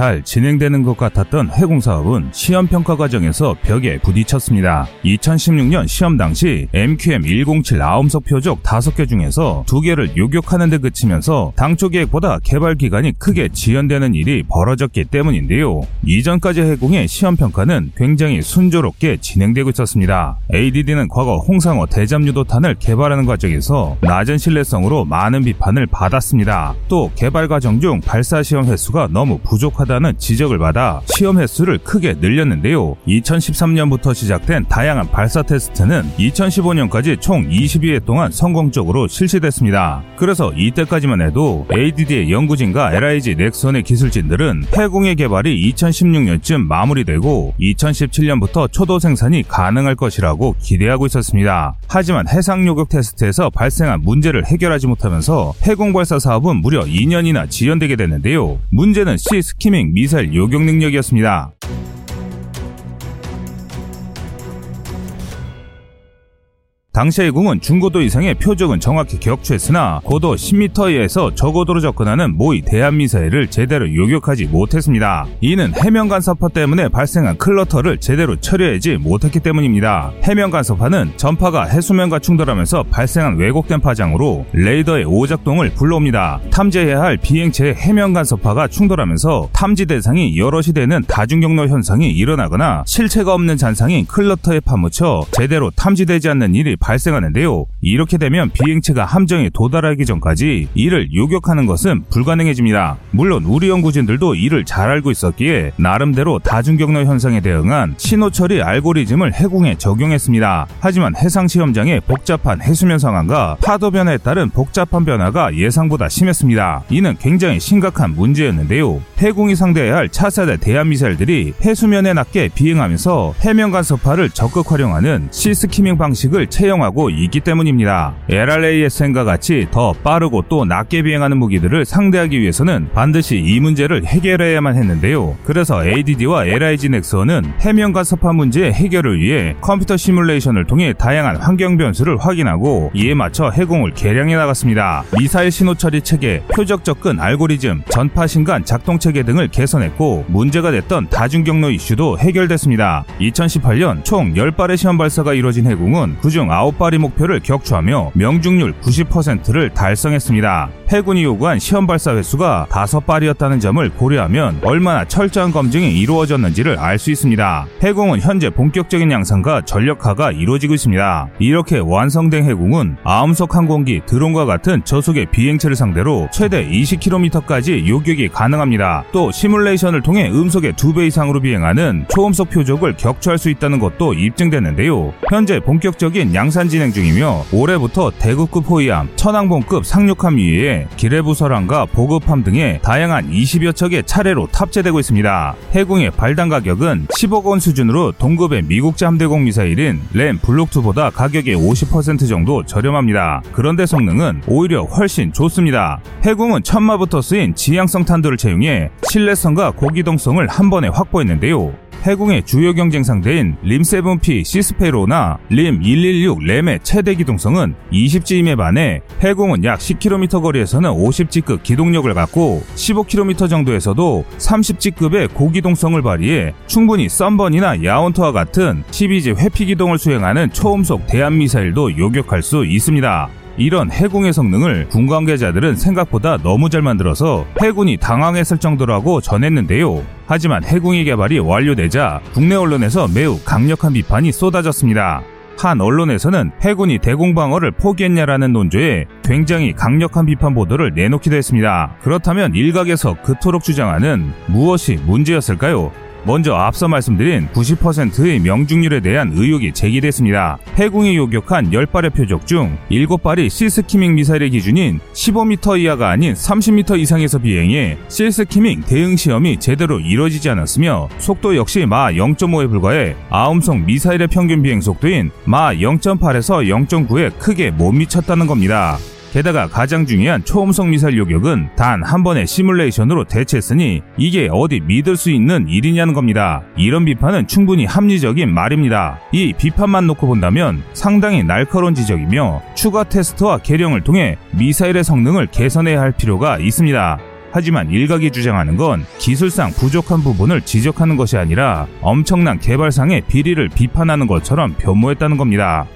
잘 진행되는 것 같았던 해공 사업은 시험 평가 과정에서 벽에 부딪혔습니다. 2016년 시험 당시 MQM107 아음석 표적 5개 중에서 2개를 요격하는 데 그치면서 당초 계획보다 개발 기간이 크게 지연되는 일이 벌어졌기 때문인데요. 이전까지 해공의 시험 평가는 굉장히 순조롭게 진행되고 있었습니다. ADD는 과거 홍상어 대잠유도탄을 개발하는 과정에서 낮은 신뢰성으로 많은 비판을 받았습니다. 또 개발 과정 중 발사 시험 횟수가 너무 부족하다 는 지적을 받아 시험 횟수를 크게 늘렸는데요. 2013년부터 시작된 다양한 발사 테스트는 2015년까지 총 22회 동안 성공적으로 실시됐습니다. 그래서 이때까지만 해도 ADD의 연구진과 LIG 넥슨의 기술진들은 해공의 개발이 2016년쯤 마무리되고 2017년부터 초도 생산이 가능할 것이라고 기대하고 있었습니다. 하지만 해상 요격 테스트에서 발생한 문제를 해결하지 못하면서 해공 발사 사업은 무려 2년이나 지연되게 됐는데요. 문제는 C 스키밍 미사일 요격 능력이었습니다. 당시 해공은 중고도 이상의 표적은 정확히 격추했으나 고도 10m에서 저고도로 접근하는 모의 대한미사일을 제대로 요격하지 못했습니다. 이는 해면 간섭파 때문에 발생한 클러터를 제대로 처리하지 못했기 때문입니다. 해면 간섭파는 전파가 해수면과 충돌하면서 발생한 왜곡된 파장으로 레이더의 오작동을 불러옵니다. 탐지해야 할 비행체의 해면 간섭파가 충돌하면서 탐지 대상이 여럿이 되는 다중경로 현상이 일어나거나 실체가 없는 잔상인 클러터에 파묻혀 제대로 탐지되지 않는 일이 발생하는데요. 이렇게 되면 비행체가 함정에 도달하기 전까지 이를 요격하는 것은 불가능해집니다. 물론 우리 연구진들도 이를 잘 알고 있었기에 나름대로 다중경로 현상에 대응한 신호 처리 알고리즘을 해공에 적용했습니다. 하지만 해상 시험장의 복잡한 해수면 상황과 파도 변화에 따른 복잡한 변화가 예상보다 심했습니다. 이는 굉장히 심각한 문제였는데요. 해공이 상대해야 할 차세대 대한 미사일들이 해수면에 낮게 비행하면서 해면 간섭파를 적극 활용하는 시스키밍 방식을 채용하고 있기 때문입니다. LRASN과 같이 더 빠르고 또 낮게 비행하는 무기들을 상대하기 위해서는 반드시 이 문제를 해결해야만 했는데요. 그래서 ADD와 LIG 넥스원은 해면 간섭파 문제의 해결을 위해 컴퓨터 시뮬레이션을 통해 다양한 환경 변수를 확인하고 이에 맞춰 해공을 개량해 나갔습니다. 미사일 신호 처리 체계, 표적 접근 알고리즘, 전파 신간 작동 체계 등을 개선했고 문제가 됐던 다중 경로 이슈도 해결됐습니다. 2018년 총 10발의 시험 발사가 이뤄진 해공은 그중 9발이 목표를 격추하며 명중률 90%를 달성했습니다. 해군이 요구한 시험 발사 횟수가 5발이었다는 점을 고려하면 얼마나 철저한 검증이 이루어졌는지를 알 수 있습니다. 해공은 현재 본격적인 양산과 전력화가 이루어지고 있습니다. 이렇게 완성된 해공은 아음속 항공기, 드론과 같은 저속의 비행체를 상대로 최대 20km까지 요격이 가능합니다. 또 시뮬레이션을 통해 음속의 2배 이상으로 비행하는 초음속 표적을 격추할 수 있다는 것도 입증됐는데요. 현재 본격적인 양산 진행 중이며 올해부터 대구급 호위함, 천왕봉급 상륙함 위에 기뢰부설함과 보급함 등의 다양한 20여 척의 차례로 탑재되고 있습니다. 해공의 발당 가격은 10억 원 수준으로 동급의 미국제 함대공 미사일인 램 블록2보다 가격이 50% 정도 저렴합니다. 그런데 성능은 오히려 훨씬 좋습니다. 해공은 천마부터 쓰인 지향성 탄도를 채용해 신뢰성과 고기동성을 한 번에 확보했는데요. 해공의 주요 경쟁 상대인 림7P 시스페로나 림116 램의 최대 기동성은 20G임에 반해 해공은 약 10km 거리에서는 50G급 기동력을 갖고 15km 정도에서도 30G급의 고기동성을 발휘해 충분히 썬번이나 야온터와 같은 12G 회피 기동을 수행하는 초음속 대한미사일도 요격할 수 있습니다. 이런 해공의 성능을 군 관계자들은 생각보다 너무 잘 만들어서 해군이 당황했을 정도라고 전했는데요. 하지만 해공의 개발이 완료되자 국내 언론에서 매우 강력한 비판이 쏟아졌습니다. 한 언론에서는 해군이 대공방어를 포기했냐라는 논조에 굉장히 강력한 비판 보도를 내놓기도 했습니다. 그렇다면 일각에서 그토록 주장하는 무엇이 문제였을까요? 먼저 앞서 말씀드린 90%의 명중률에 대한 의혹이 제기됐습니다. 해군이 요격한 10발의 표적 중 7발이 sea skimming 미사일의 기준인 15m 이하가 아닌 30m 이상에서 비행해 sea skimming 대응 시험이 제대로 이뤄지지 않았으며 속도 역시 마하 0.5에 불과해 아음속 미사일의 평균 비행 속도인 마하 0.8에서 0.9에 크게 못 미쳤다는 겁니다. 게다가 가장 중요한 초음속 미사일 요격은 단 한 번의 시뮬레이션으로 대체했으니 이게 어디 믿을 수 있는 일이냐는 겁니다. 이런 비판은 충분히 합리적인 말입니다. 이 비판만 놓고 본다면 상당히 날카로운 지적이며 추가 테스트와 개량을 통해 미사일의 성능을 개선해야 할 필요가 있습니다. 하지만 일각이 주장하는 건 기술상 부족한 부분을 지적하는 것이 아니라 엄청난 개발상의 비리를 비판하는 것처럼 변모했다는 겁니다.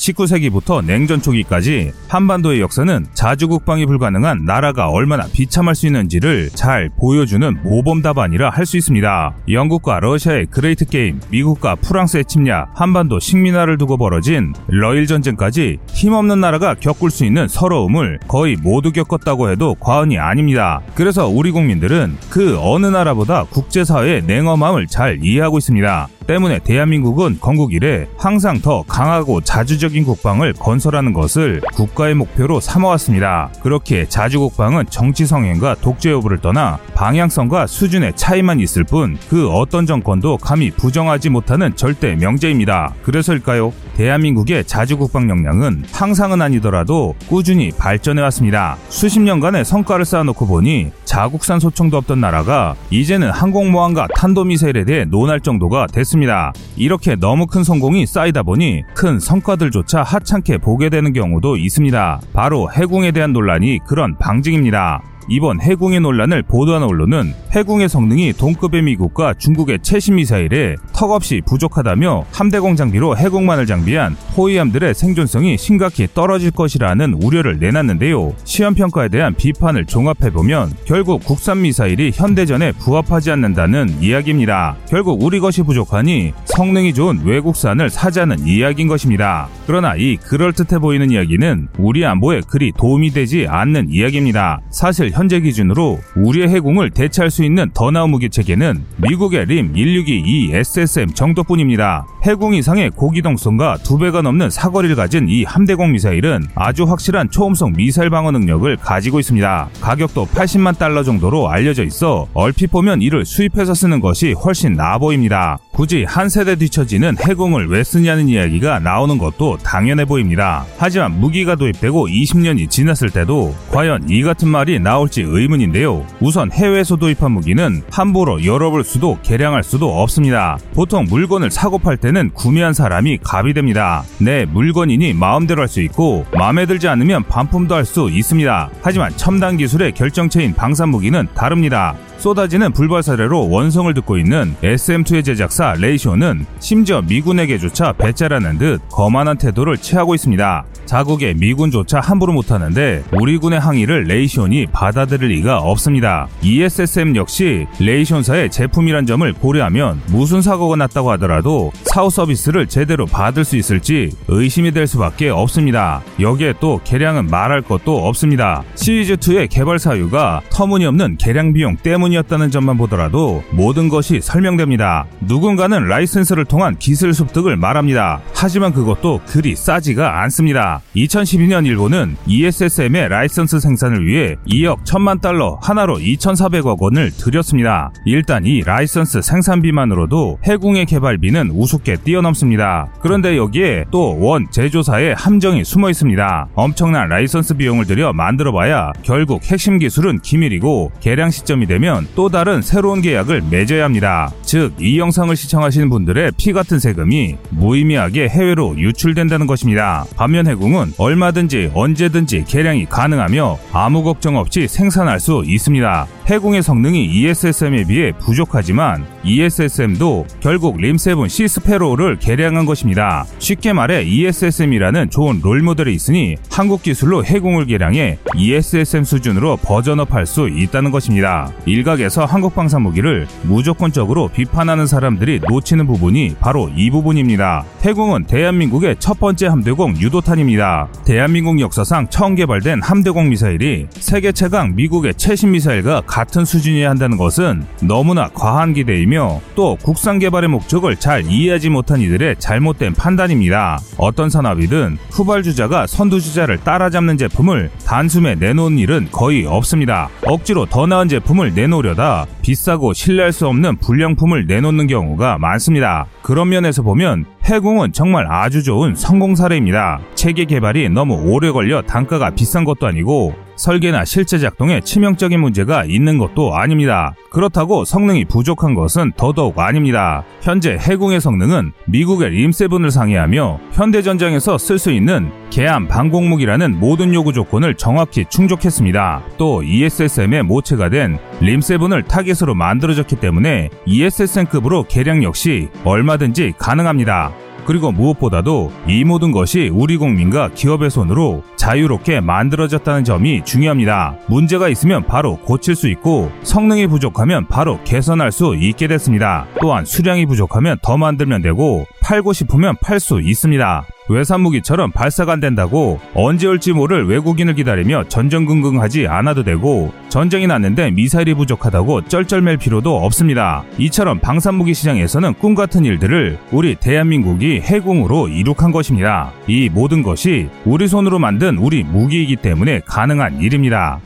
19세기부터 냉전 초기까지 한반도의 역사는 자주 국방이 불가능한 나라가 얼마나 비참할 수 있는지를 잘 보여주는 모범 답안이라 할 수 있습니다. 영국과 러시아의 Great Game, 미국과 프랑스의 침략, 한반도 식민화를 두고 벌어진 러일 전쟁까지 힘없는 나라가 겪을 수 있는 서러움을 거의 모두 겪었다고 해도 과언이 아닙니다. 그래서 우리 국민들은 그 어느 나라보다 국제사회의 냉엄함을 잘 이해하고 있습니다. 때문에 대한민국은 건국 이래 항상 더 강하고 자주적인 국방을 건설하는 것을 국가의 목표로 삼아왔습니다. 그렇게 자주국방은 정치 성향과 독재 여부를 떠나 방향성과 수준의 차이만 있을 뿐 그 어떤 정권도 감히 부정하지 못하는 절대 명제입니다. 그래서일까요? 대한민국의 자주 국방 역량은 항상은 아니더라도 꾸준히 발전해 왔습니다. 수십 년간의 성과를 쌓아놓고 보니 자국산 소총도 없던 나라가 이제는 항공모함과 탄도미사일에 대해 논할 정도가 됐습니다. 이렇게 너무 큰 성공이 쌓이다 보니 큰 성과들조차 하찮게 보게 되는 경우도 있습니다. 바로 해궁에 대한 논란이 그런 방증입니다. 이번 해궁의 논란을 보도한 언론은 해궁의 성능이 동급의 미국과 중국의 최신 미사일에 턱없이 부족하다며 함대공 장비로 해궁만을 장비한 호위함들의 생존성이 심각히 떨어질 것이라는 우려를 내놨는데요. 시험 평가에 대한 비판을 종합해 보면 결국 국산 미사일이 현대전에 부합하지 않는다는 이야기입니다. 결국 우리 것이 부족하니 성능이 좋은 외국산을 사자는 이야기인 것입니다. 그러나 이 그럴듯해 보이는 이야기는 우리 안보에 그리 도움이 되지 않는 이야기입니다. 사실 현재 기준으로 우리의 해공을 대체할 수 있는 더 나은 무기 체계는 미국의 림 162E SSM 정도뿐입니다. 해공 이상의 고기동성과 두 배가 넘는 사거리를 가진 이 함대공 미사일은 아주 확실한 초음속 미사일 방어 능력을 가지고 있습니다. 가격도 80만 달러 정도로 알려져 있어 얼핏 보면 이를 수입해서 쓰는 것이 훨씬 나아 보입니다. 굳이 한 세대 뒤처지는 해공을 왜 쓰냐는 이야기가 나오는 것도 당연해 보입니다. 하지만 무기가 도입되고 20년이 지났을 때도 과연 이 같은 말이 나올지 의문인데요. 우선 해외에서 도입한 무기는 함부로 열어볼 수도 개량할 수도 없습니다. 보통 물건을 사고 팔 때는 구매한 사람이 갑이 됩니다. 내 물건이니 마음대로 할 수 있고 마음에 들지 않으면 반품도 할 수 있습니다. 하지만 첨단 기술의 결정체인 방산 무기는 다릅니다. 쏟아지는 불발 사례로 원성을 듣고 있는 SM2의 제작사 레이시온은 심지어 미군에게조차 배째라는 듯 거만한 태도를 취하고 있습니다. 자국의 미군조차 함부로 못하는데 우리 군의 항의를 레이시온이 받아들일 리가 없습니다. ESSM 역시 레이시온사의 제품이란 점을 고려하면 무슨 사고가 났다고 하더라도 사후 서비스를 제대로 받을 수 있을지 의심이 될 수밖에 없습니다. 여기에 또 개량은 말할 것도 없습니다. 시리즈2의 개발 사유가 터무니없는 개량 비용 때문 이었다는 점만 보더라도 모든 것이 설명됩니다. 누군가는 라이센스를 통한 기술 습득을 말합니다. 하지만 그것도 그리 싸지가 않습니다. 2012년 일본은 ESSM의 라이선스 생산을 위해 2억 1000만 달러 한화로 2,400억 원을 들였습니다. 일단 이 라이선스 생산비만으로도 해궁의 개발비는 우습게 뛰어넘습니다. 그런데 여기에 또 원 제조사의 함정이 숨어 있습니다. 엄청난 라이선스 비용을 들여 만들어봐야 결국 핵심 기술은 기밀이고 개량 시점이 되면 또 다른 새로운 계약을 맺어야 합니다. 즉, 이 영상을 시청하시는 분들의 피 같은 세금이 무의미하게 해외로 유출된다는 것입니다. 반면 해궁은 얼마든지 언제든지 개량이 가능하며 아무 걱정 없이 생산할 수 있습니다. 해궁의 성능이 ESSM에 비해 부족하지만 ESSM도 결국 RIM7 Sea Sparrow를 개량한 것입니다. 쉽게 말해 ESSM이라는 좋은 롤모델이 있으니 한국 기술로 해궁을 개량해 ESSM 수준으로 버전업할 수 있다는 것입니다. 일각에서 한국 방산 무기를 무조건적으로 비판하는 사람들이 놓치는 부분이 바로 이 부분입니다. 해궁은 대한민국의 첫 번째 함대공 유도탄입니다. 대한민국 역사상 처음 개발된 함대공 미사일이 세계 최강 미국의 최신 미사일과 수준이어야 한다는 것은 너무나 과한 기대이며 또 국산 개발의 목적을 잘 이해하지 못한 이들의 잘못된 판단입니다. 어떤 산업이든 후발주자가 선두주자를 따라잡는 제품을 단숨에 내놓은 일은 거의 없습니다. 억지로 더 나은 제품을 내놓으려다 비싸고 신뢰할 수 없는 불량품을 내놓는 경우가 많습니다. 그런 면에서 보면 해궁은 정말 아주 좋은 성공 사례입니다. 체계 개발이 너무 오래 걸려 단가가 비싼 것도 아니고 설계나 실제 작동에 치명적인 문제가 있는 것도 아닙니다. 그렇다고 성능이 부족한 것은 더더욱 아닙니다. 현재 해궁의 성능은 미국의 림7을 상회하며 현대전장에서 쓸 수 있는 개함 방공무기라는 모든 요구 조건을 정확히 충족했습니다. 또 ESSM의 모체가 된 림7을 타깃으로 만들어졌기 때문에 ESSM급으로 개량 역시 얼마든지 가능합니다. 그리고 무엇보다도 이 모든 것이 우리 국민과 기업의 손으로 자유롭게 만들어졌다는 점이 중요합니다. 문제가 있으면 바로 고칠 수 있고 성능이 부족하면 바로 개선할 수 있게 됐습니다. 또한 수량이 부족하면 더 만들면 되고 팔고 싶으면 팔 수 있습니다. 외산 무기처럼 발사가 안 된다고 언제 올지 모를 외국인을 기다리며 전전긍긍하지 않아도 되고 전쟁이 났는데 미사일이 부족하다고 쩔쩔맬 필요도 없습니다. 이처럼 방산무기 시장에서는 꿈 같은 일들을 우리 대한민국이 해공으로 이룩한 것입니다. 이 모든 것이 우리 손으로 만든 우리 무기이기 때문에 가능한 일입니다.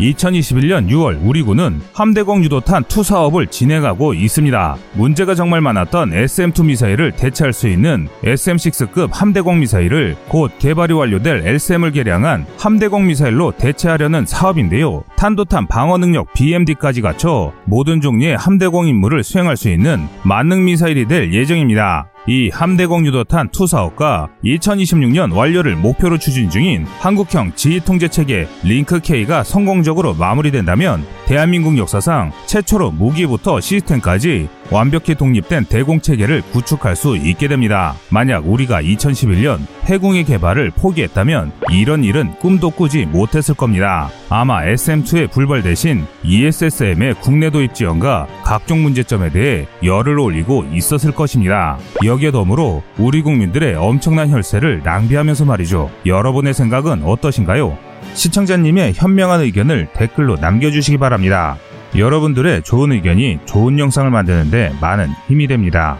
2021년 6월 우리 군은 함대공 유도탄 two 사업을 진행하고 있습니다. 문제가 정말 많았던 SM2 미사일을 대체할 수 있는 SM6급 함대공 미사일을 곧 개발이 완료될 LSAM을 개량한 함대공 미사일로 대체하려는 사업인데요. 탄도탄 방어 능력 BMD까지 갖춰 모든 종류의 함대공 임무를 수행할 수 있는 만능 미사일이 될 예정입니다. 이 함대공 유도탄 two 사업과 2026년 완료를 목표로 추진 중인 한국형 지휘통제체계 Link K가 성공적으로 마무리된다면 대한민국 역사상 최초로 무기부터 시스템까지 완벽히 독립된 대공체계를 구축할 수 있게 됩니다. 만약 우리가 2011년 해궁의 개발을 포기했다면 이런 일은 꿈도 꾸지 못했을 겁니다. 아마 SM2의 불발 대신 ESSM의 국내 도입 지원과 각종 문제점에 대해 열을 올리고 있었을 것입니다. 여기에 더불어 우리 국민들의 엄청난 혈세를 낭비하면서 말이죠. 여러분의 생각은 어떠신가요? 시청자님의 현명한 의견을 댓글로 남겨주시기 바랍니다. 여러분들의 좋은 의견이 좋은 영상을 만드는데 많은 힘이 됩니다.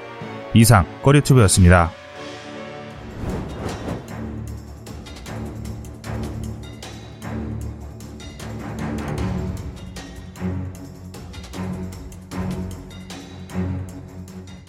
이상 꺼리튜브였습니다.